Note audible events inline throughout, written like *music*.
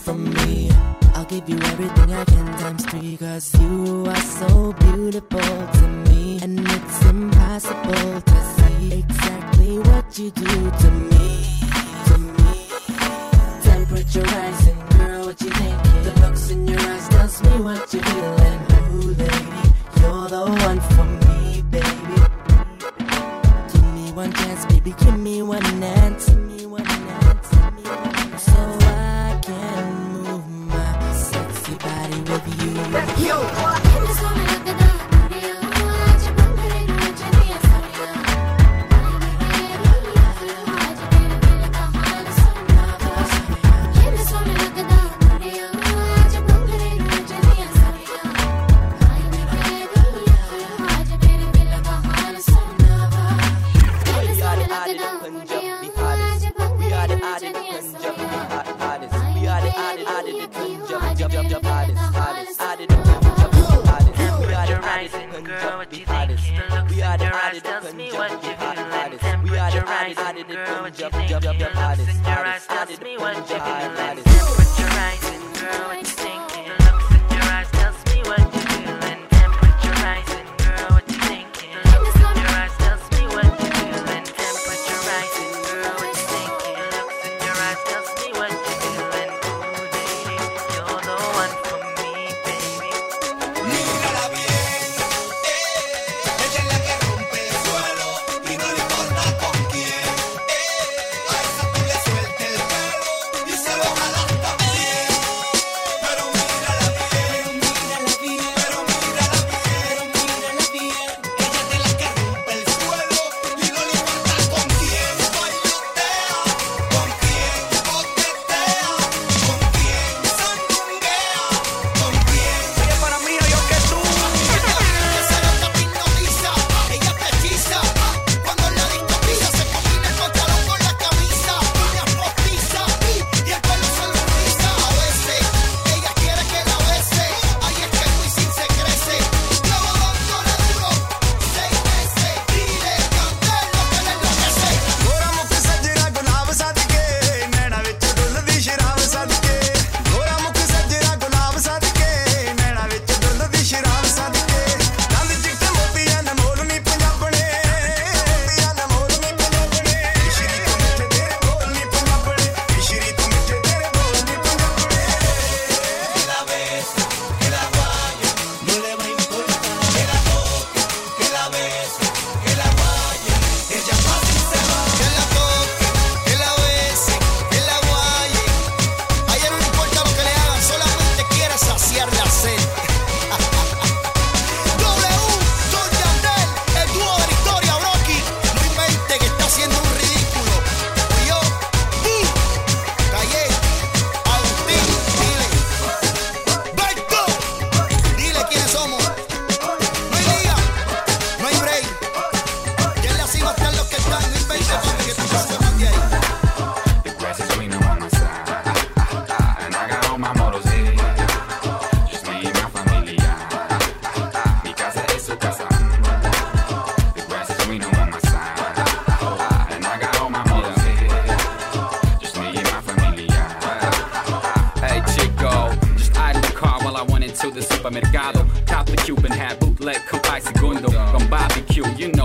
For from me. I'll give you everything I can times three, cause you are so beautiful.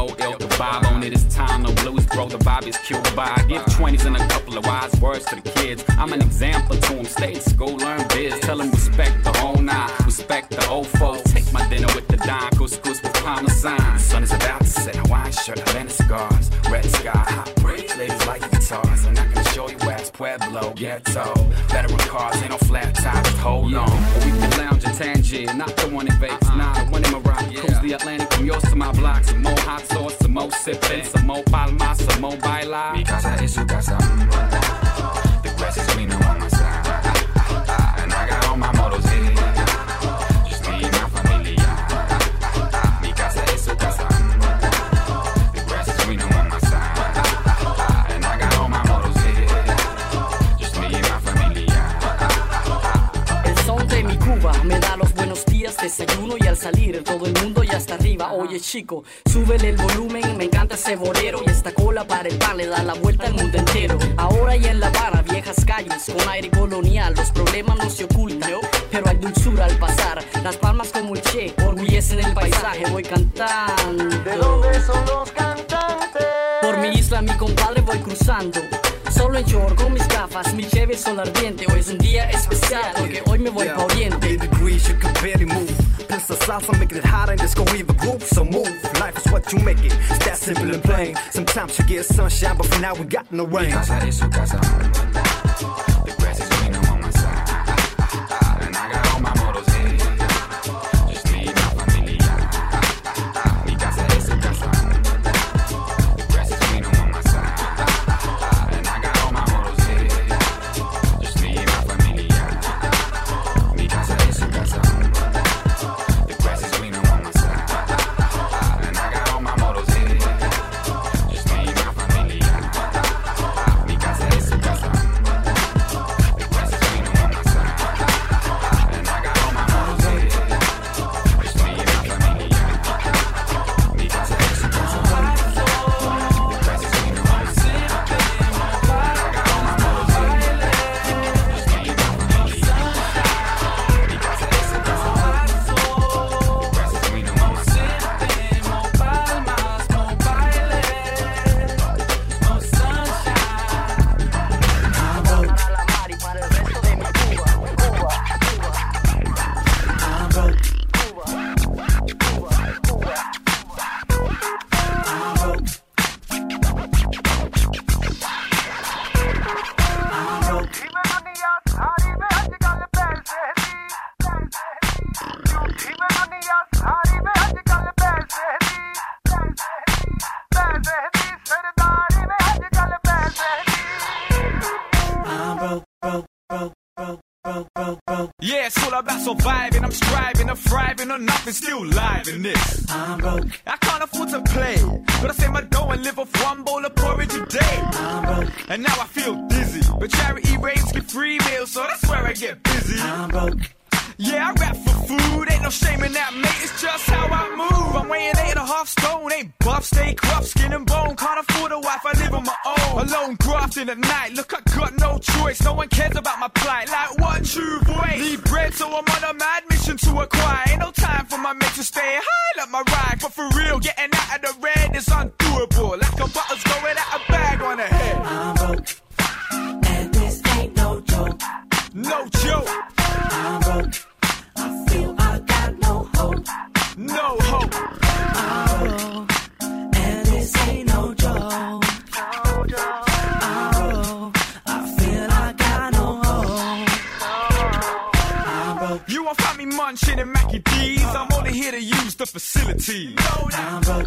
Know, el vibe on it is time. Blues, bro, the vibe is cute. By give 20s and a couple of wise words to the kids. I'm an example to them. Stay in school, learn biz. Tell them respect the whole nine, respect the old folks. Take my dinner with the dime, couscous with parmesan. The sun is about to set. Hawaiian shirt, Havana cigars, red sky, hot break. Ladies like guitars, and I can show you where it's Pueblo, ghetto. Veteran cars, ain't no flat tires, hold on. We can lounge in Tangier, not the one in Vegas, nah, the one in Morocco. Cruise the Atlantic from yours to my block. Some more hot sauce, some more sipping, some more palmas, some more baila. Mi casa es su casa. The grass is greener on my desayuno y al salir todo el mundo ya está arriba. Oye chico, súbele el volumen, me encanta ese bolero y esta cola para el pan le da la vuelta al mundo entero. Ahora ya en La Habana, viejas calles con aire colonial, los problemas no se ocultan, pero hay dulzura al pasar. Las palmas como el Che, orgullecen el paisaje, voy cantando. ¿De dónde son los cantantes? Por mi isla, mi compadre voy cruzando. Solo en short con mis gafas, mi cheve sol ardiente. Hoy es un día especial porque hoy me voy pa' oriente. 80 degrees, you can barely move. Plus the salsa making it hot and this gon' leave a groove. So move, life is what you make it. It's that simple and plain. Sometimes you get sunshine, but for now we got no rain. Facility.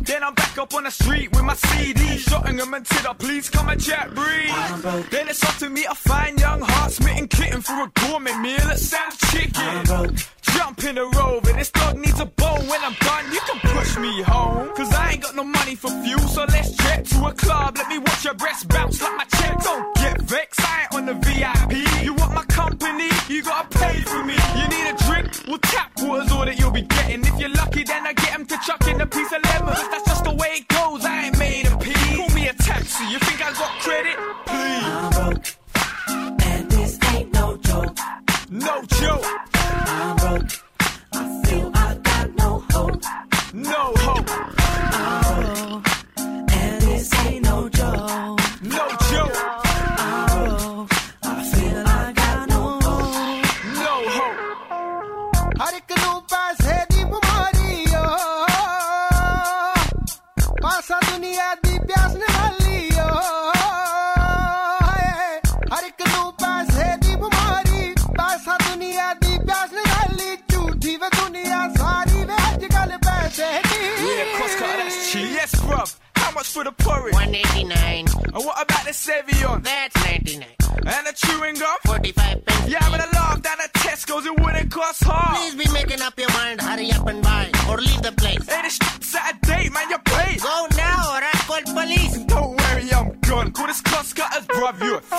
Then I'm back up on the street with my CD, shotting them until the police come and chat breathe. Then it's up to me, a fine young heart smitten kitten for a gourmet meal at Sam's Chicken. Jump in the rover, this dog needs a bone. When I'm done, you can push me home. Cause I ain't got no money for fuel, so let's jet to a club. Let me watch your breast bounce like my check. Don't get vexed, I ain't on the VIP. You want my company, you gotta pay for me. You need a drink? Well, tap water's all that you'll Savion. That's 99. And a chewing gum. 45 pence. Yeah, but a love that at goes, it wouldn't cost half. Please be making up your mind. Hurry up and buy or leave the place. It is Saturday, man, you're paid. Go now or I'll call police. Don't worry, I'm gone. Go this Costco, I'll drive you a thief.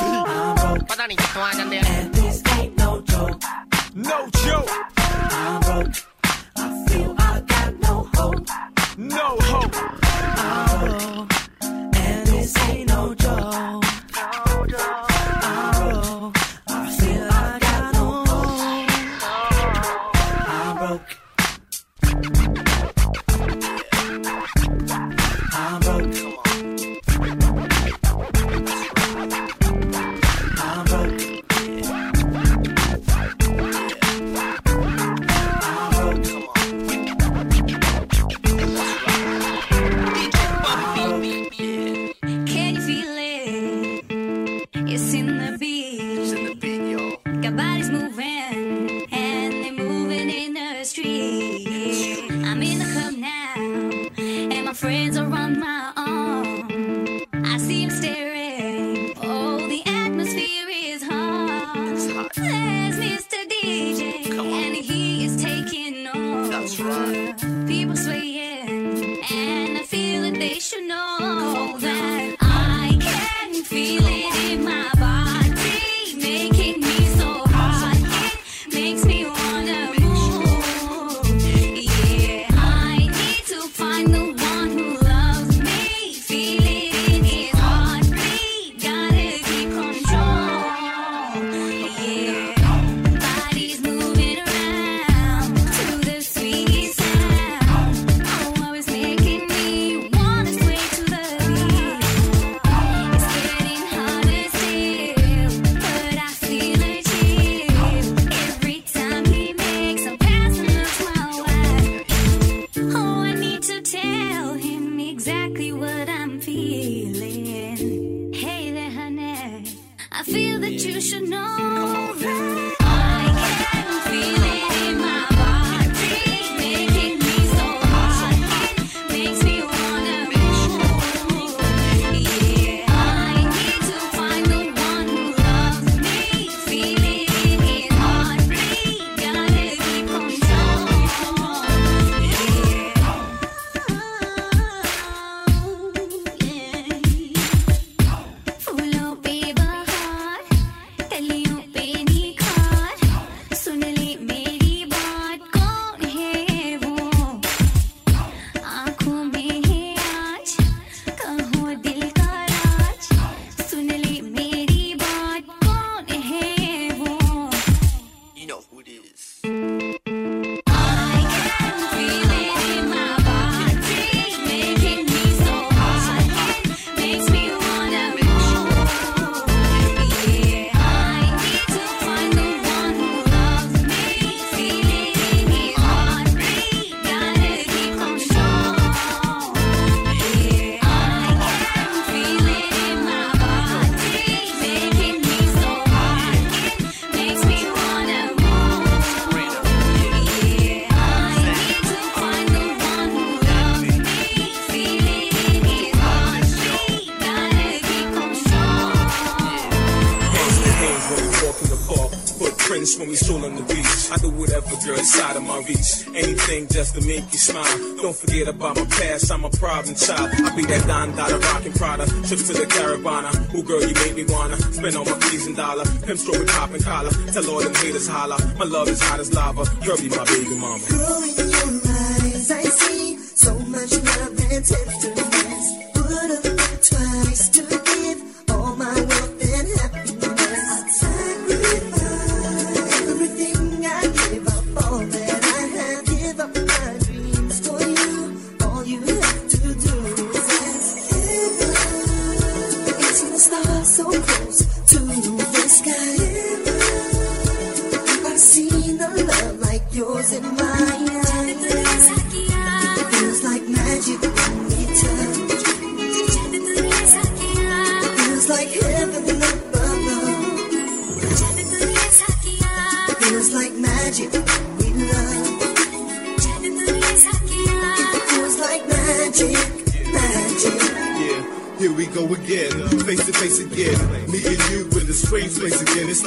forget about my past. I'm a problem child. I be that Don Dada rockin' Prada. Trip to the Caravana. Ooh, girl, you made me wanna spend all my fees and dollar. Pimp stroke with poppin' and collar. Tell all them haters holla. My love is hot as lava. Girl, be my baby mama. Girl,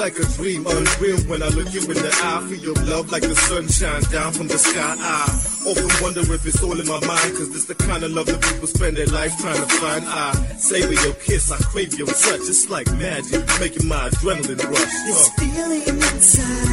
like a dream unreal when I look you in the eye. Feel your love like the sunshine down from the sky. I often wonder if it's all in my mind, cause it's the kind of love that people spend their life trying to find. I savor your kiss, I crave your touch. It's like magic, making my adrenaline rush. This feeling inside.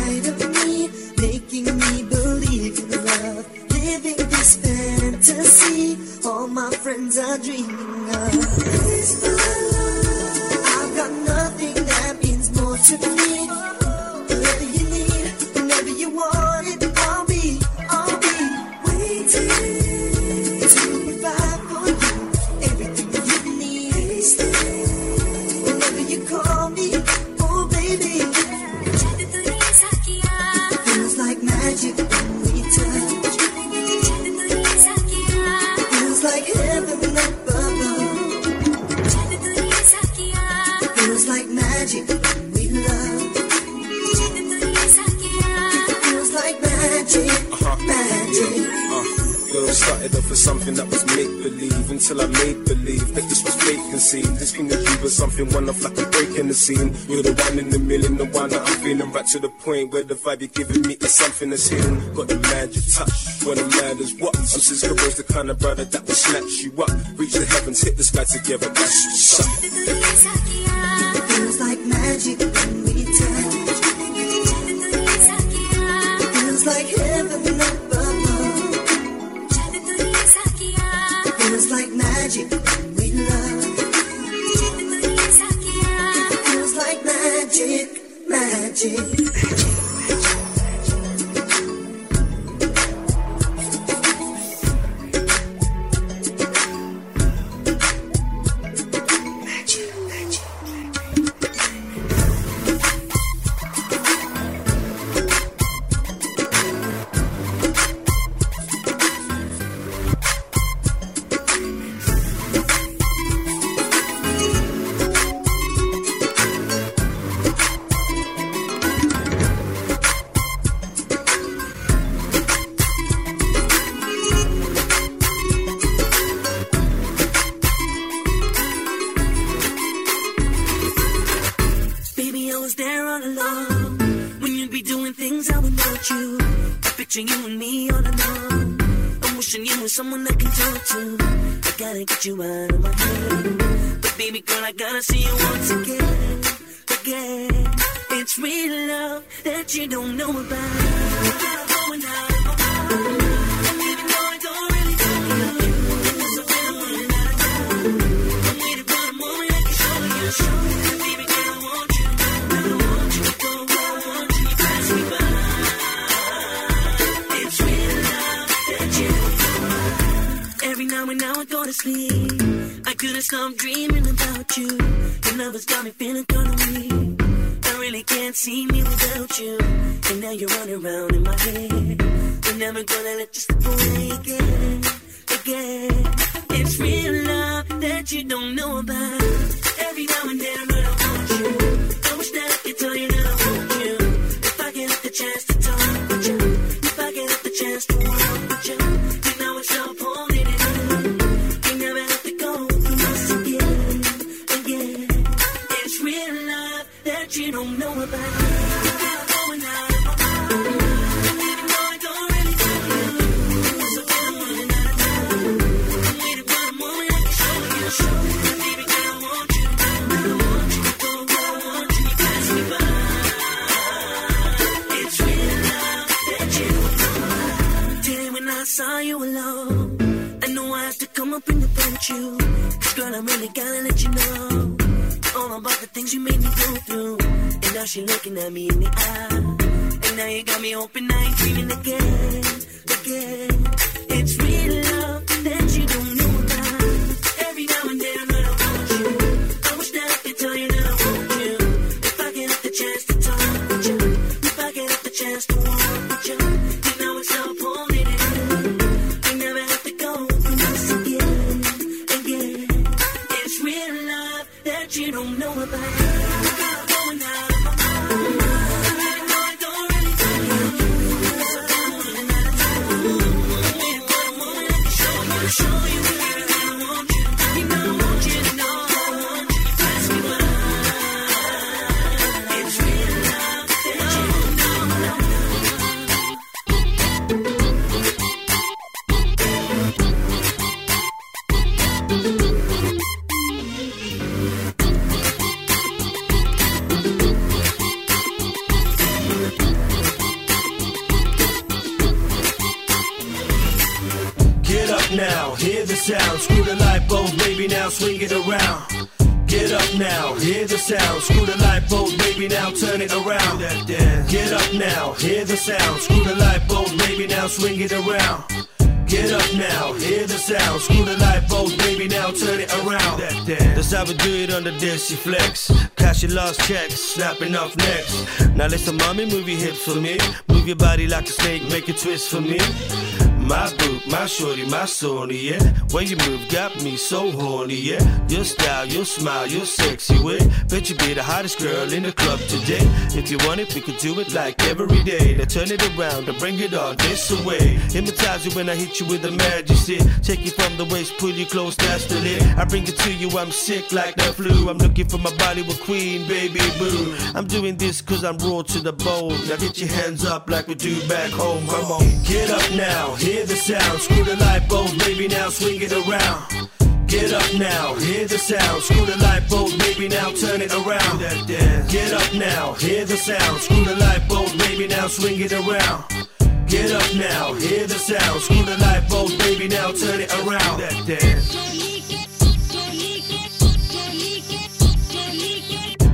point where the vibe you're giving me is something that's hidden. Got the magic touch, what a man is what. I'm Cisco Rose, the kind of brother that will snatch you up. Reach the heavens, hit the sky together, that's what's up. It feels like magic when we touch. It feels like heaven up above. It feels like magic when we love. It feels like magic magic. We're never gonna let you slip away again, again. It's real love that you don't know about. Every now and then, but I want you. I wish that I could tell you that I want you. If I get the chance to talk with you, if I get the chance to. Walk she looking at me in the eye. And now you got me open night dreaming again, again. Sound. Screw the light bulb, baby, now swing it around. Get up now, hear the sound. Screw the light bulb, baby, now turn it around. Get up now, hear the sound. Screw the light bulb, baby, now swing it around. Get up now, hear the sound. Screw the light bulb, baby, now turn it around. That's how we do it on the Desi Flex. Cash your lost checks, snapping off necks. Now listen, mommy, move your hips for me. Move your body like a snake, make a twist for me. My boot, my shorty, my Sony, yeah. Way you move got me so horny, yeah. Your style, your smile, your sexy way. Bet you be the hottest girl in the club today. If you want it, we could do it like every day. Now turn it around and bring it all this away. Hypnotize you when I hit you with the majesty. Take you from the waist, pull you close, that's the lid. I bring it to you, I'm sick like the flu. I'm looking for my body with queen, baby boo. I'm doing this cause I'm raw to the bone. Now get your hands up like we do back home. Come on, get up now, hear the sound. Screw the light bulb, baby, now swing it around. Get up now, hear the sound. Screw the light bulb, baby, now turn it around. Get up now, hear the sound. Screw the light bulb, baby, now swing it around. Get up now, hear the sound. Screw the light bulb, baby, now turn it around.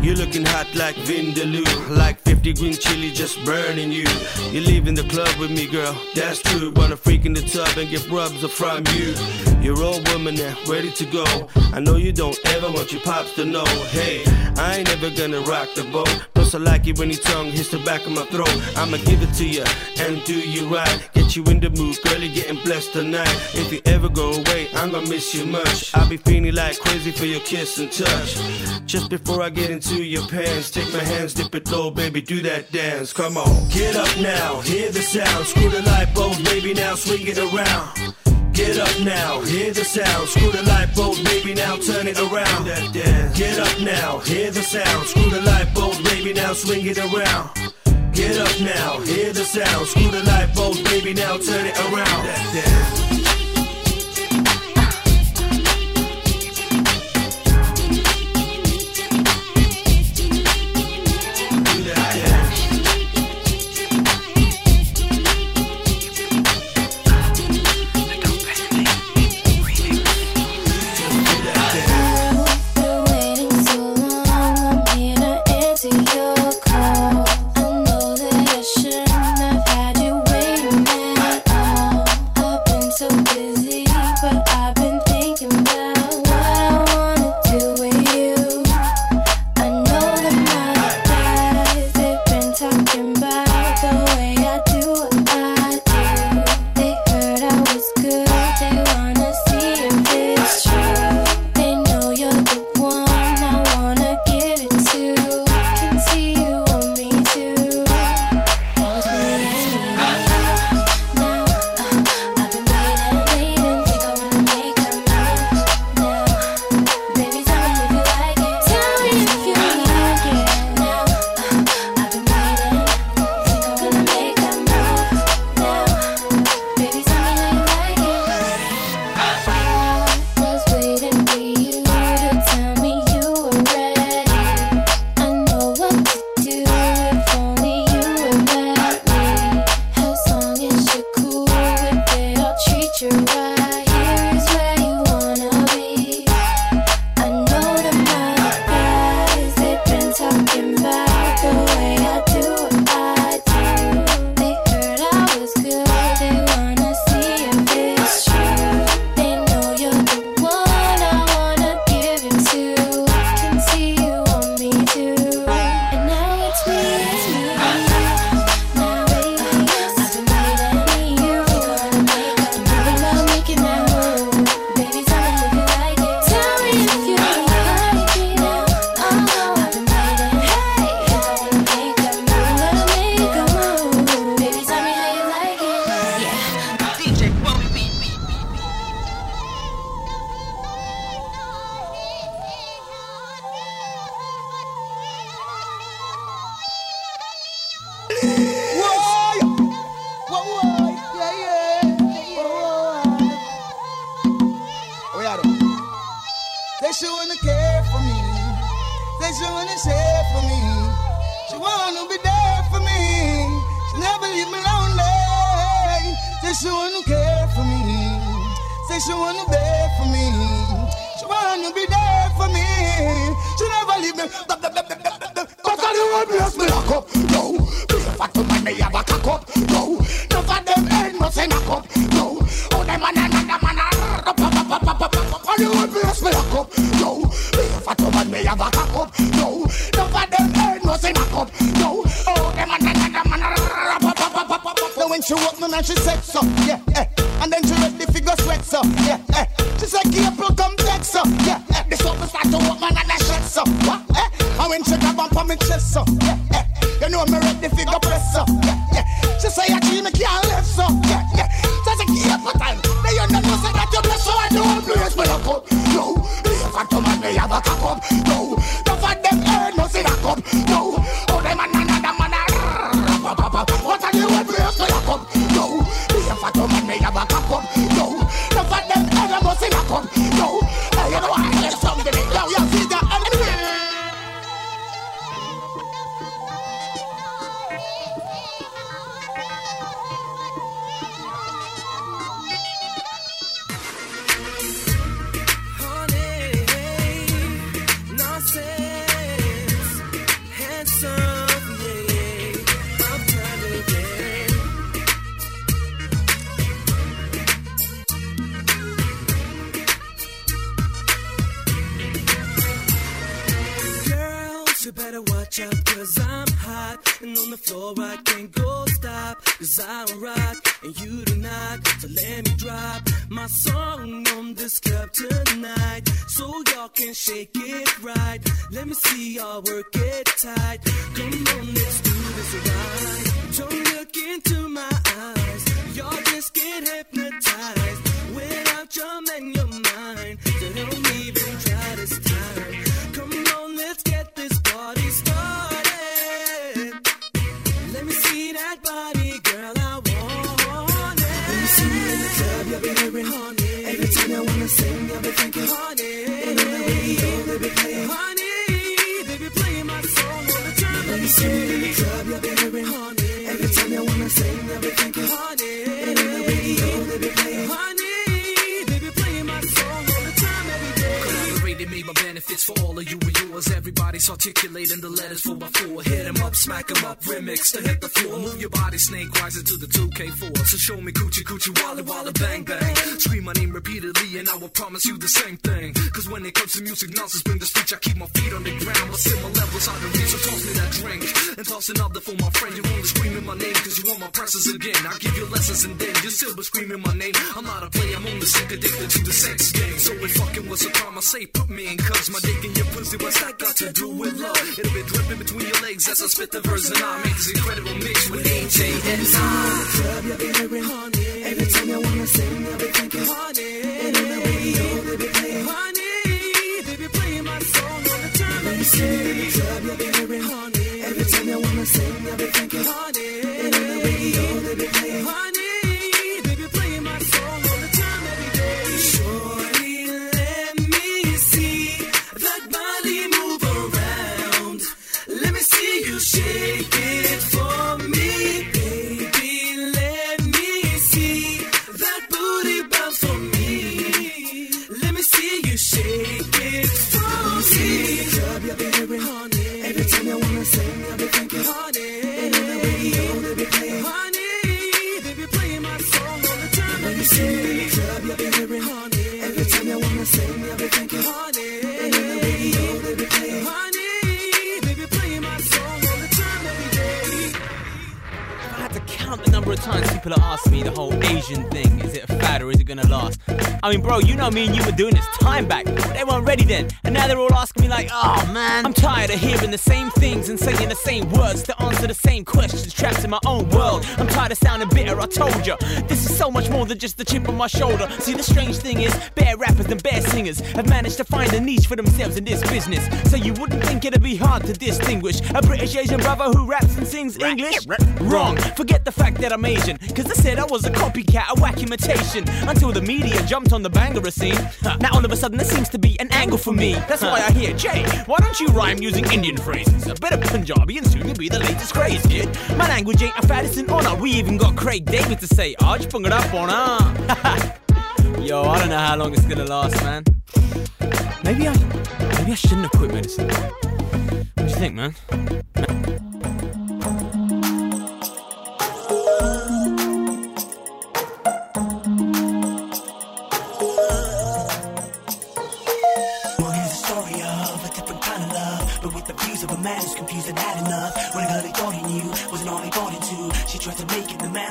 You're looking hot like Vindaloo, like 50 green chili just burning you. You're leaving the club with me, girl, that's true. Wanna freak in the tub and get rubs from you. You're all woman now, ready to go. I know you don't ever want your pops to know. Hey, I ain't never gonna rock the boat. Plus, I like it when your tongue hits the back of my throat. I'ma give it to you and do you right. Get you in the mood, girl, you're getting blessed tonight. If you ever go away, I'm gonna miss you much. I'll be feeling like crazy for your kiss and touch. Just before I get into your pants, take my hands, dip it low, baby, do that dance. Come on, get up now, hear the sound. Screw the light bulb, baby, now swing it around. Get up now, hear the sound. Screw the light bulb, baby, now turn it around. Get up now, hear the sound. Screw the light bulb, baby, now swing it around. Get up now, hear the sound. Screw the light bulb, baby, now turn it around. Promise you the same thing. Cause when it comes to music nonsense, bring the speech. I keep my feet on the ground, but still my levels out of reach. So toss me that drink and toss another for my friend. You're only screaming my name cause you want my presence again. I give you lessons and then you still be screaming my name. I'm not a player, I'm only sick addicted to the sex game. So if fucking was a crime, I say put me in cause my dick in your pussy, what's that got to do with love? It'll be dripping between your legs as I spit the verse and I make this incredible mix with AJ and I. club, you'll be hearing honey. Every time you wanna sing, you'll be thinking honey. Time. When me the whole Asian thing. Is it a fad or is it gonna last? I mean, bro, you know me and you were doing this time back. They weren't ready then. And now they're all asking me like, oh man. I'm tired of hearing the same things and saying the same words to answer the same questions trapped in my own world. I'm tired of sounding bitter, I told ya. This is so much more than just the chip on my shoulder. See, the strange thing is, bare rappers and bare singers have managed to find a niche for themselves in this business. So you wouldn't think it'd be hard to distinguish a British Asian brother who raps and sings English? Wrong. Forget the fact that I'm Asian, cause I said I was a copycat, a whack imitation, until the media jumped on the Bhangra scene. Huh. Now all of a sudden there seems to be an angle for me. That's why I hear, Jay, why don't you rhyme using Indian phrases? A bit of Punjabi and soon you'll be the latest craze, kid. My language ain't a it's an honor. We even got Craig David to say, Arch Bhangra Pona. Yo, I don't know how long it's gonna last, man. Maybe I, maybe I shouldn't have quit medicine. What do you think, man?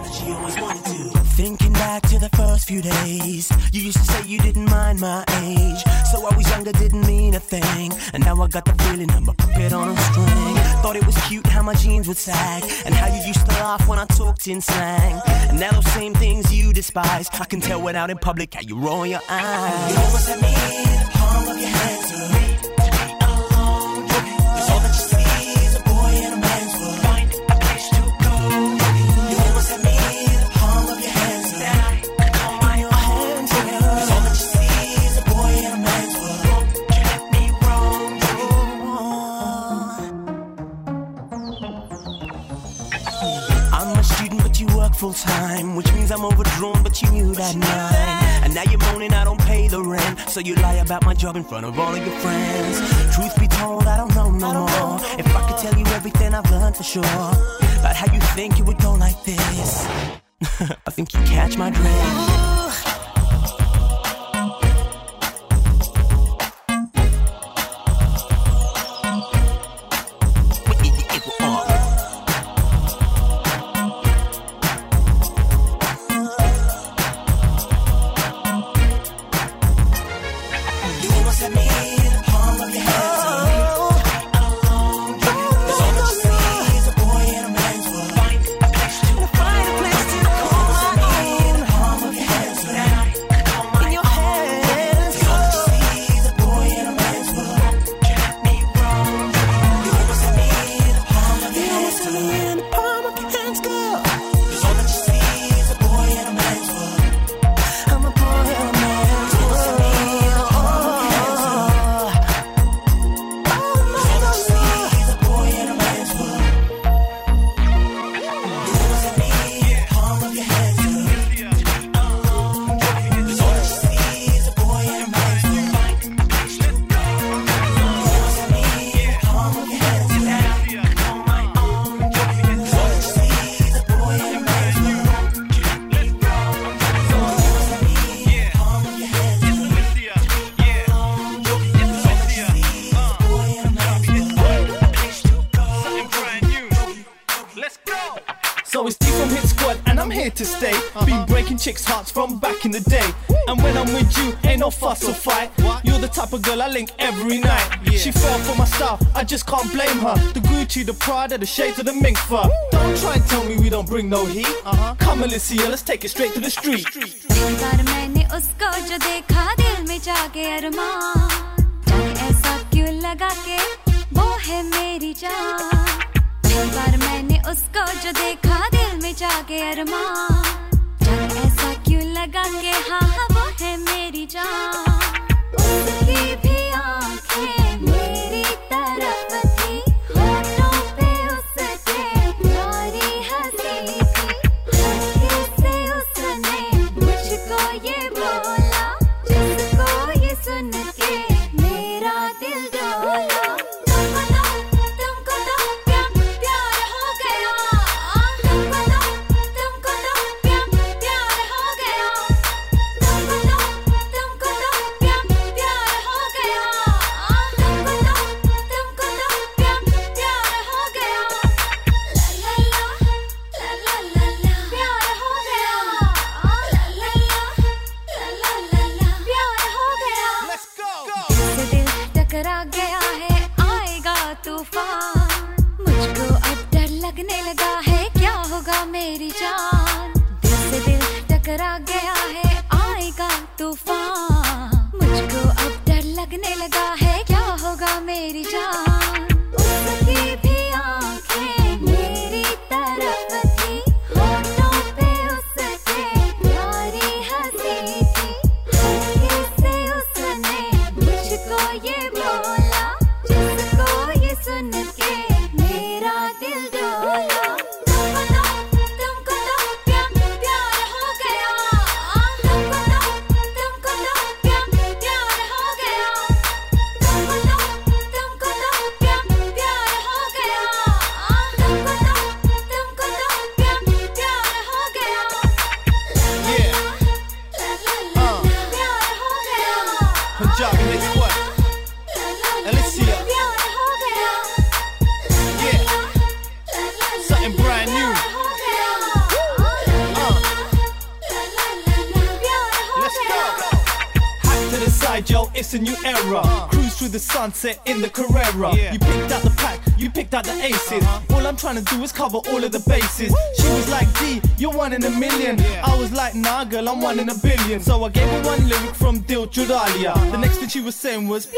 That she always wanted to. Thinking back to the first few days, you used to say you didn't mind my age, so I was younger, didn't mean a thing, and now I got the feeling I'm a puppet on a string. Thought it was cute how my jeans would sag, and how you used to laugh when I talked in slang, and now those same things you despise, I can tell when out in public how you roll your eyes. You know what's I mean? Palm of your hands full time, which means I'm overdrawn, but you knew that night. And now you're moaning I don't pay the rent, so you lie about my job in front of all of your friends. Truth be told, I don't know no more. If I could tell you everything I've learned for sure, about how you think it would go like this, *laughs* I think you catch my drift. Gucci, the Prada, the shades of the mink fur. Don't try and tell me we don't bring no heat. Uh-huh. Come Alicia, let's take it straight to the street. एक बार मैंने उसको जो देखा दिल में जागे अरमान जाने ऐसा क्यों लगा के वो है मेरी जान एक बार मैंने उसको जो देखा दिल में जागे अरमान trying to do is cover all of the bases. She was like, D, you're one in a million. I was like, nah, girl, I'm one in a billion. So I gave her one lyric from Dil Judalia. The next thing she was saying was,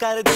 കളിയാക്കാരൻ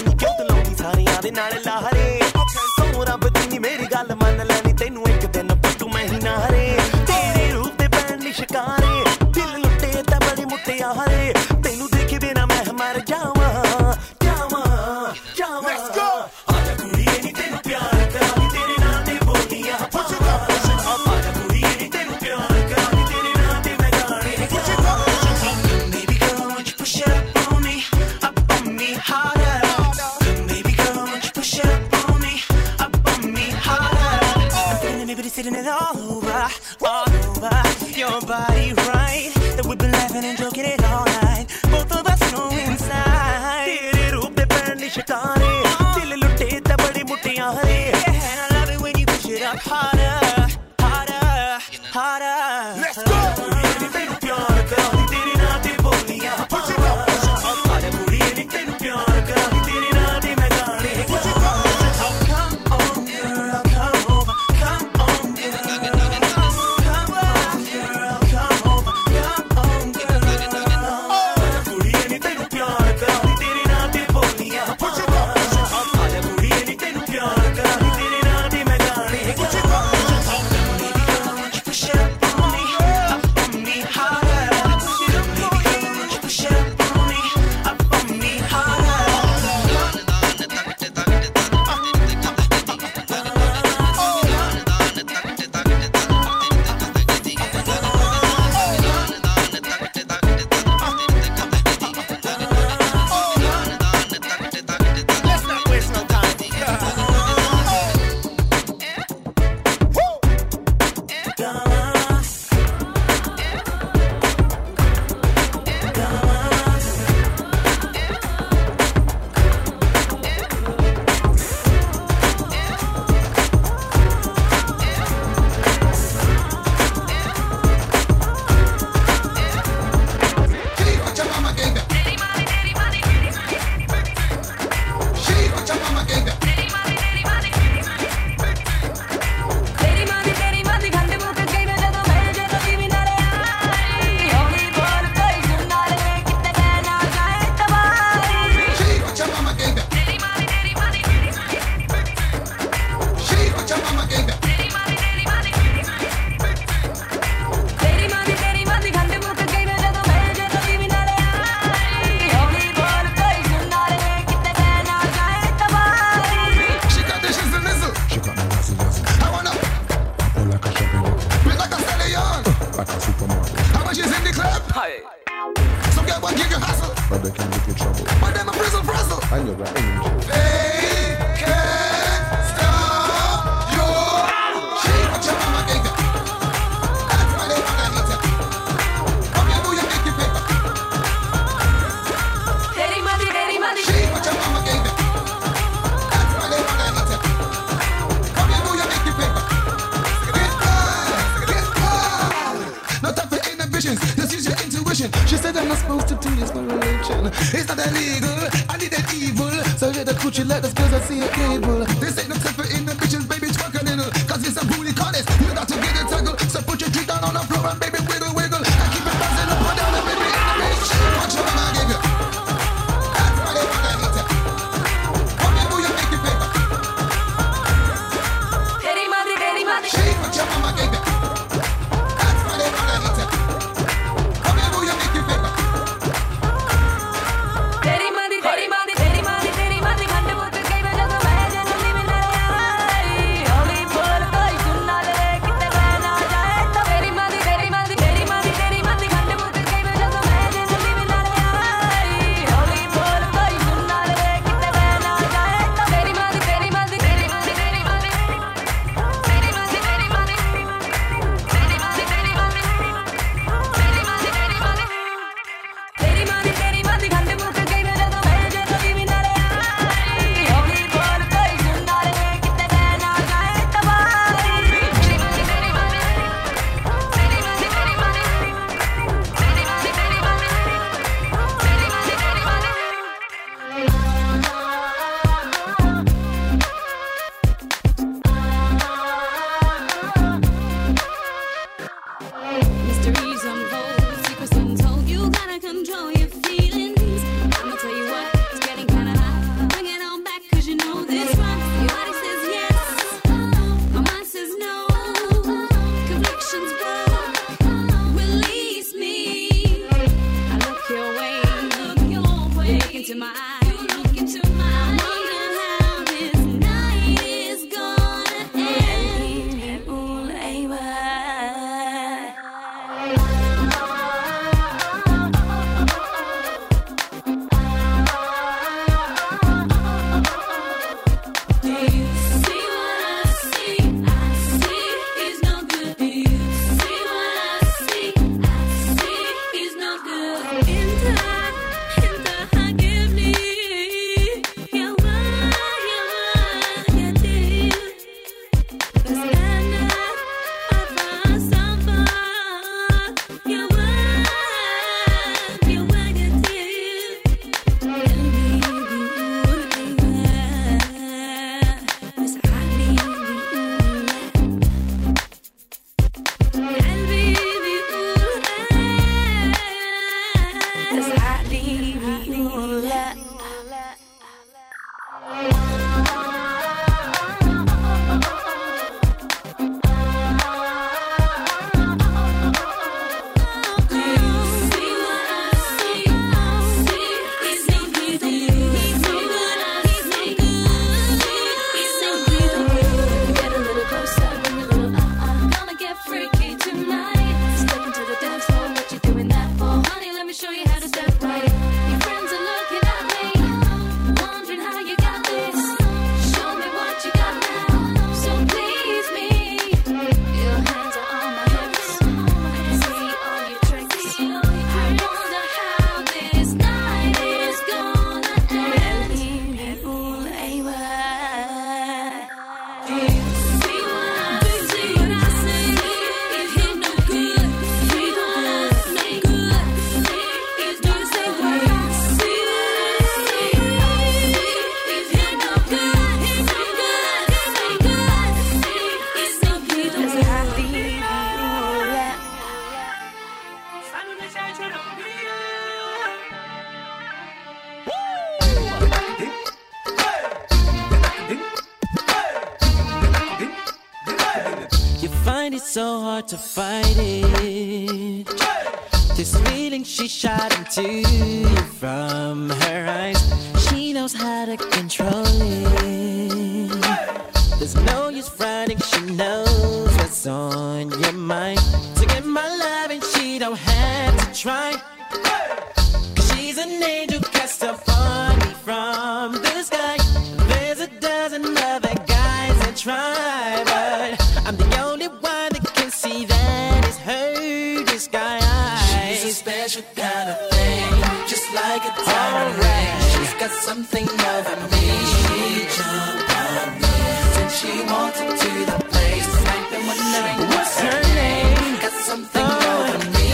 something over me. She jumped on me. Said she wanted to the place. I've been wondering what's her name. Got something over me.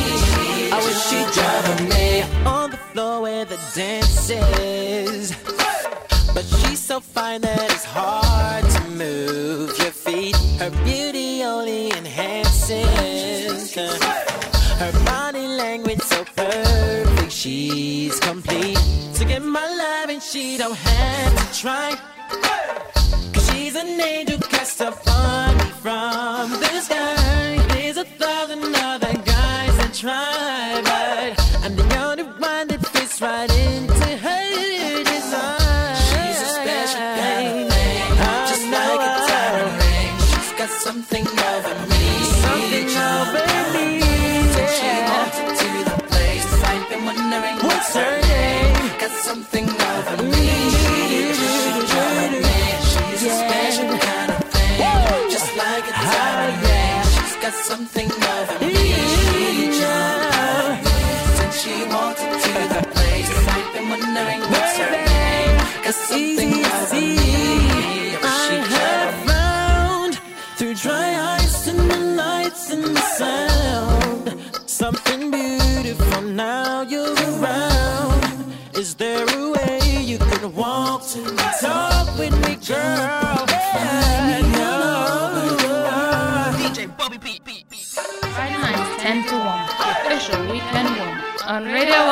I wish she'd drive me on the floor where the dance is. But she's so fine that it's hard. Don't have to try.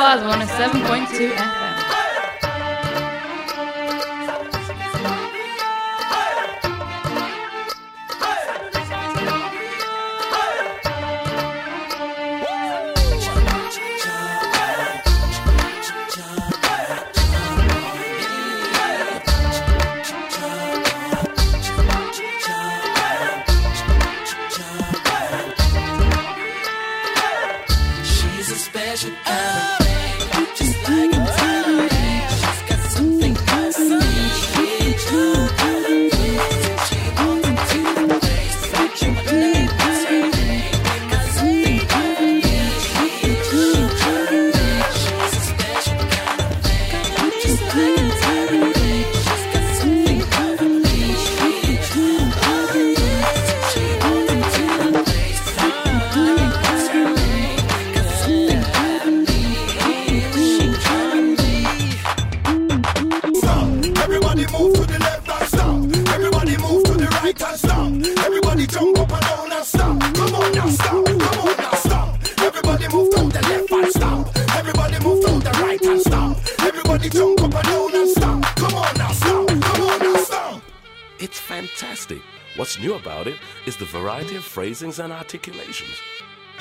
Oz 107.2 FM. Phrasings and articulations.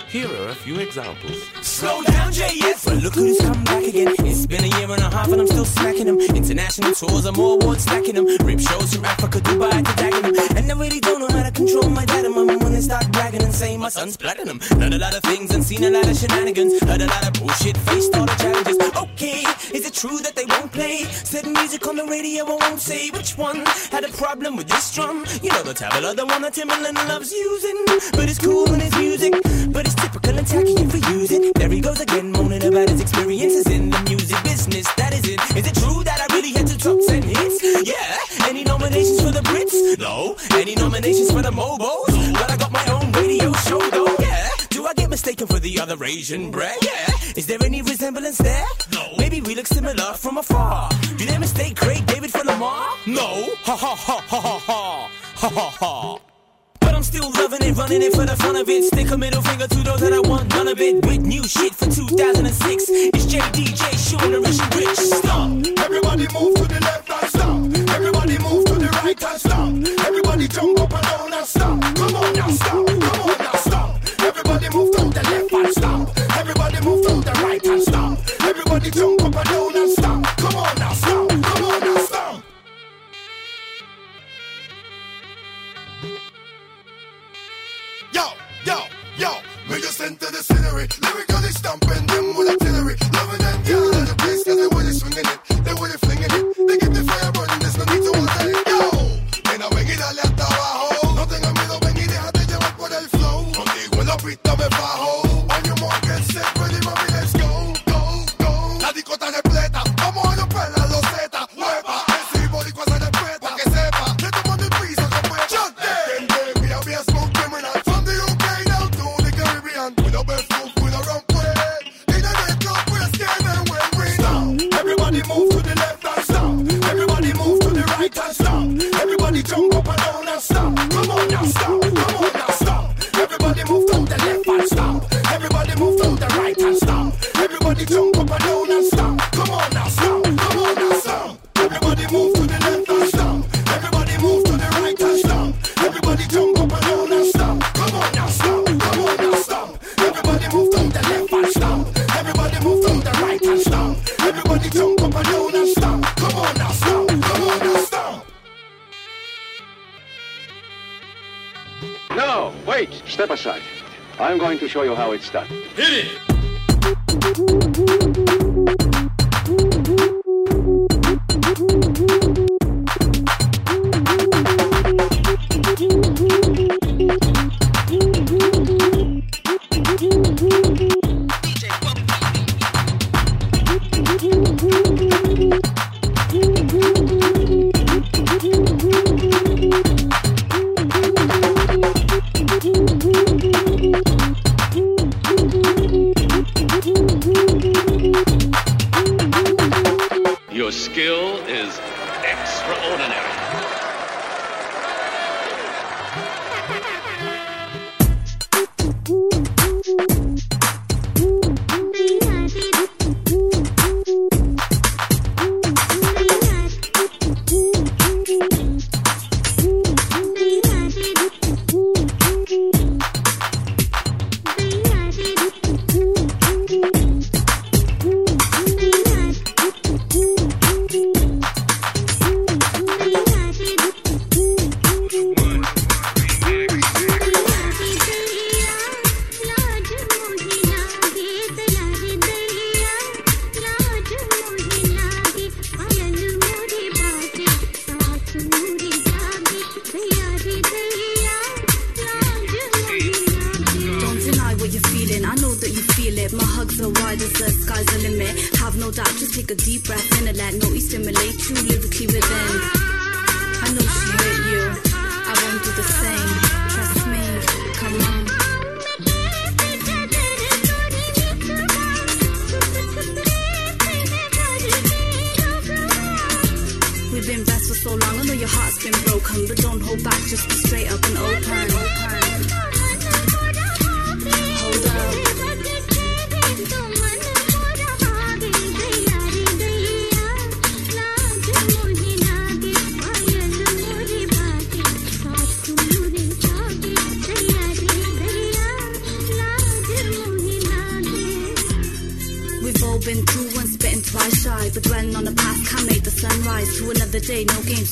Here are a few examples. Slow down, JF. Well, look who's come back again. It's been a year and a half and I'm still smacking them. International tours, I'm more awards stacking them. Rip shows from Africa, Dubai to Dagenham. And I really don't know how to control my dad and my mum when they start bragging and saying my son's platinum. Learned a lot of things and seen a lot of shenanigans. Heard a lot of bullshit, faced all the challenges. Okay, is it true that they won't play certain music on the radio? I won't say which one had a problem with this drum. You know the tabla, the one that Timbaland loves using. But it's cool when it's music, but it's typical and tacky if we use it. There he goes again, moaning about his experiences in the music business. That is it. Is it true that I really had two top ten hits? Yeah. Any nominations for the Brits? No. Any nominations for the Mobos? But I got my own radio show though. Yeah. Do I get mistaken for the other Asian bred? Yeah. Is there any resemblance there? Look similar from afar. Do they mistake Craig David for Lemar? No. Ha ha ha ha ha ha. Ha ha ha. But I'm still loving it, running it for the fun of it. Stick a middle finger to those that I want none of it. With new shit for 2006. It's JDJ showing the rich rich. Stop. Everybody move to the left and stop. Everybody move to the right and stop. Everybody jump up and down it's done. Hit it!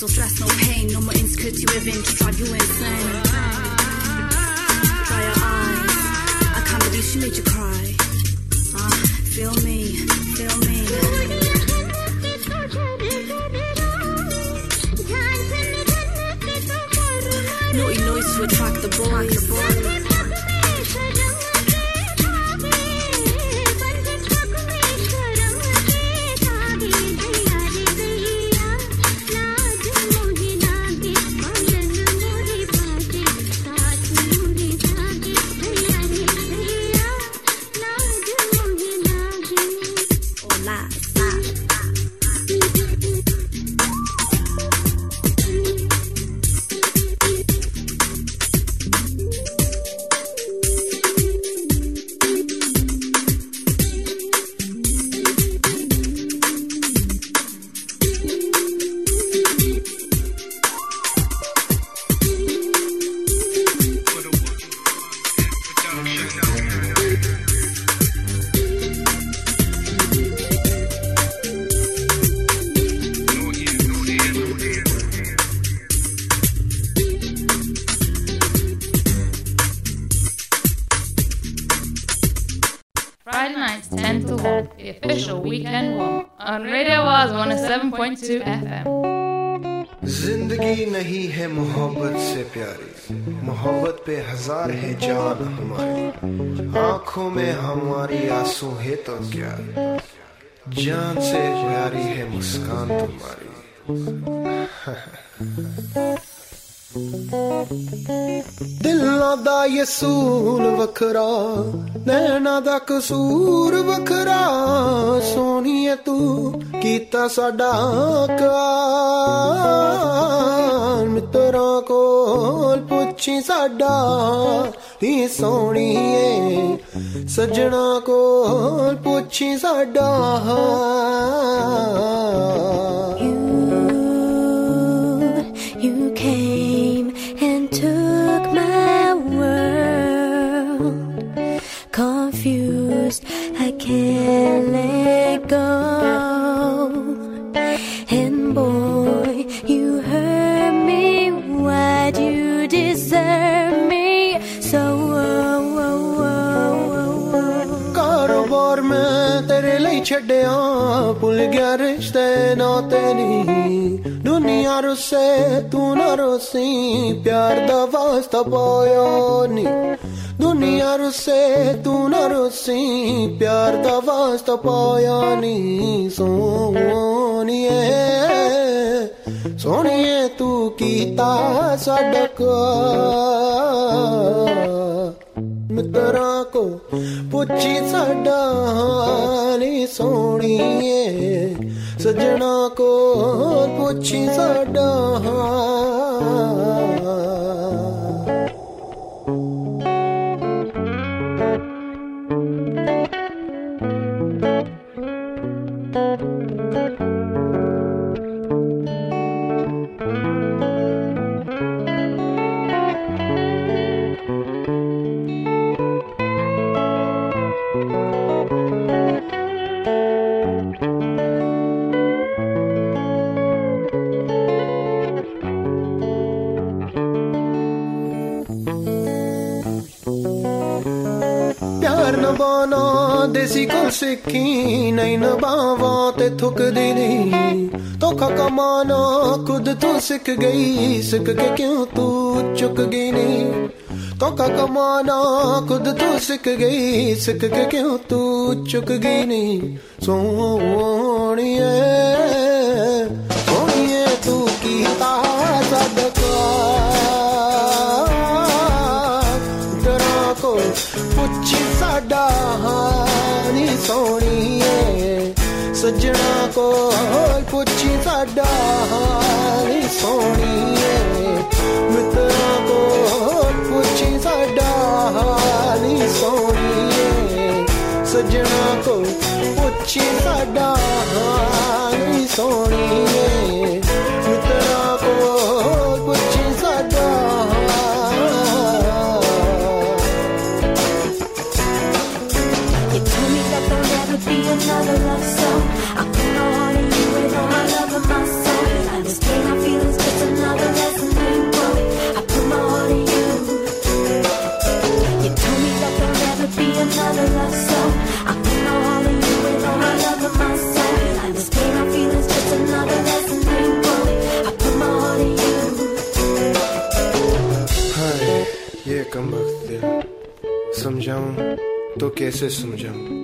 No stress, no pain. No more insecurity within to drive you insane. आँसू है तो क्या जान से प्यारी है मुस्कान तुम्हारी ਦਿਲਾਂ ਦਾ ਯਸੂਲ ਵਖਰਾ ਨੈਣਾ ਦਾ ਕਸੂਰ ਵਖਰਾ ਸੋਹਣੀਏ ਤੂੰ ਕੀਤਾ ਸਾਡਾ ਕਾਰ ਮਿੱਤਰਾਂ ਕੋਲ ਪੁੱਛੀ ਸਾਡਾ ਨੀ ਸੋਹਣੀਏ ਸੱਜਣਾ ਕੋਲ ਪੁੱਛੀ ਸਾਡਾ You came and took my world. Confused, I can't let ਛੱਡਿਆ ਭੁੱਲ ਗਿਆ ਰਿਸ਼ਤੇ ਨਾ ਤੇਰੀ ਦੁਨੀਆ ਰੁੱਸੇ ਤੂੰ ਨਾ ਰੋਸੀ ਪਿਆਰ ਦਾ ਵਾਸਤਾ ਪਾਇਆ ਨੀ ਦੁਨੀਆ ਰੁੱਸੇ ਤੂੰ ਨਾ ਰੋਸੀ ਪਿਆਰ ਦਾ ਵਾਸਤਾ ਪਾਇਆ ਨੀ ਸੋਹਣੀਏ ਸੋਹਣੀਏ ਤੂੰ ਕੀਤਾ ਸਾਡਾ ਕਾ ਮਿੱਤਰਾਂ ਕੋ ਪੁੱਛੀ ਸਾਡਾ ਹਾਲੀ ਸੋਹਣੀਏ ਸਜਣਾ ਕੋ ਪੁੱਛੀ ਸਾਡਾ ਹਾਲ ਦੇਸੀ ਕੋਲ ਸਿੱਖੀ ਨਹੀਂ ਨਿਭਾਵਾਂ ਤੇ ਥੁੱਕਦੀ ਨਹੀਂ ਧੋਖਾ ਕਮਾਨਾ ਖੁਦ ਤੂੰ ਸਿੱਖ ਗਈ ਸਿੱਖ ਕੇ ਕਿਉਂ ਤੂੰ ਚੁੱਕ ਗਈ ਨਹੀਂ ਧੋਖਾ ਕਮਾਨਾ ਖੁਦ ਤੂੰ ਸਿੱਖ ਗਈ ਸਿੱਖ ਕੇ ਕਿਉਂ ਤੂੰ ਚੁੱਕ ਗਈ ਨਹੀਂ ਸੋਹਣੀਏ ਸੱਜਣਾ ਕੋ ਪੁੱਛੀ ਸਾਡਾ ਹਾਨੀ ਸੋਹਣੀਏ ਮਿੱਤਰਾਂ ਕੋ ਪੁੱਛੀ ਸਾਡਾ ਹਾਨੀ ਸੋਹਣੀਏ ਸੱਜਣਾ ਕੋ ਪੁੱਛੀ ਸਾਡਾ ਹਾਨੀ ਸੋਹਣੀਏ que es eso, muchacho?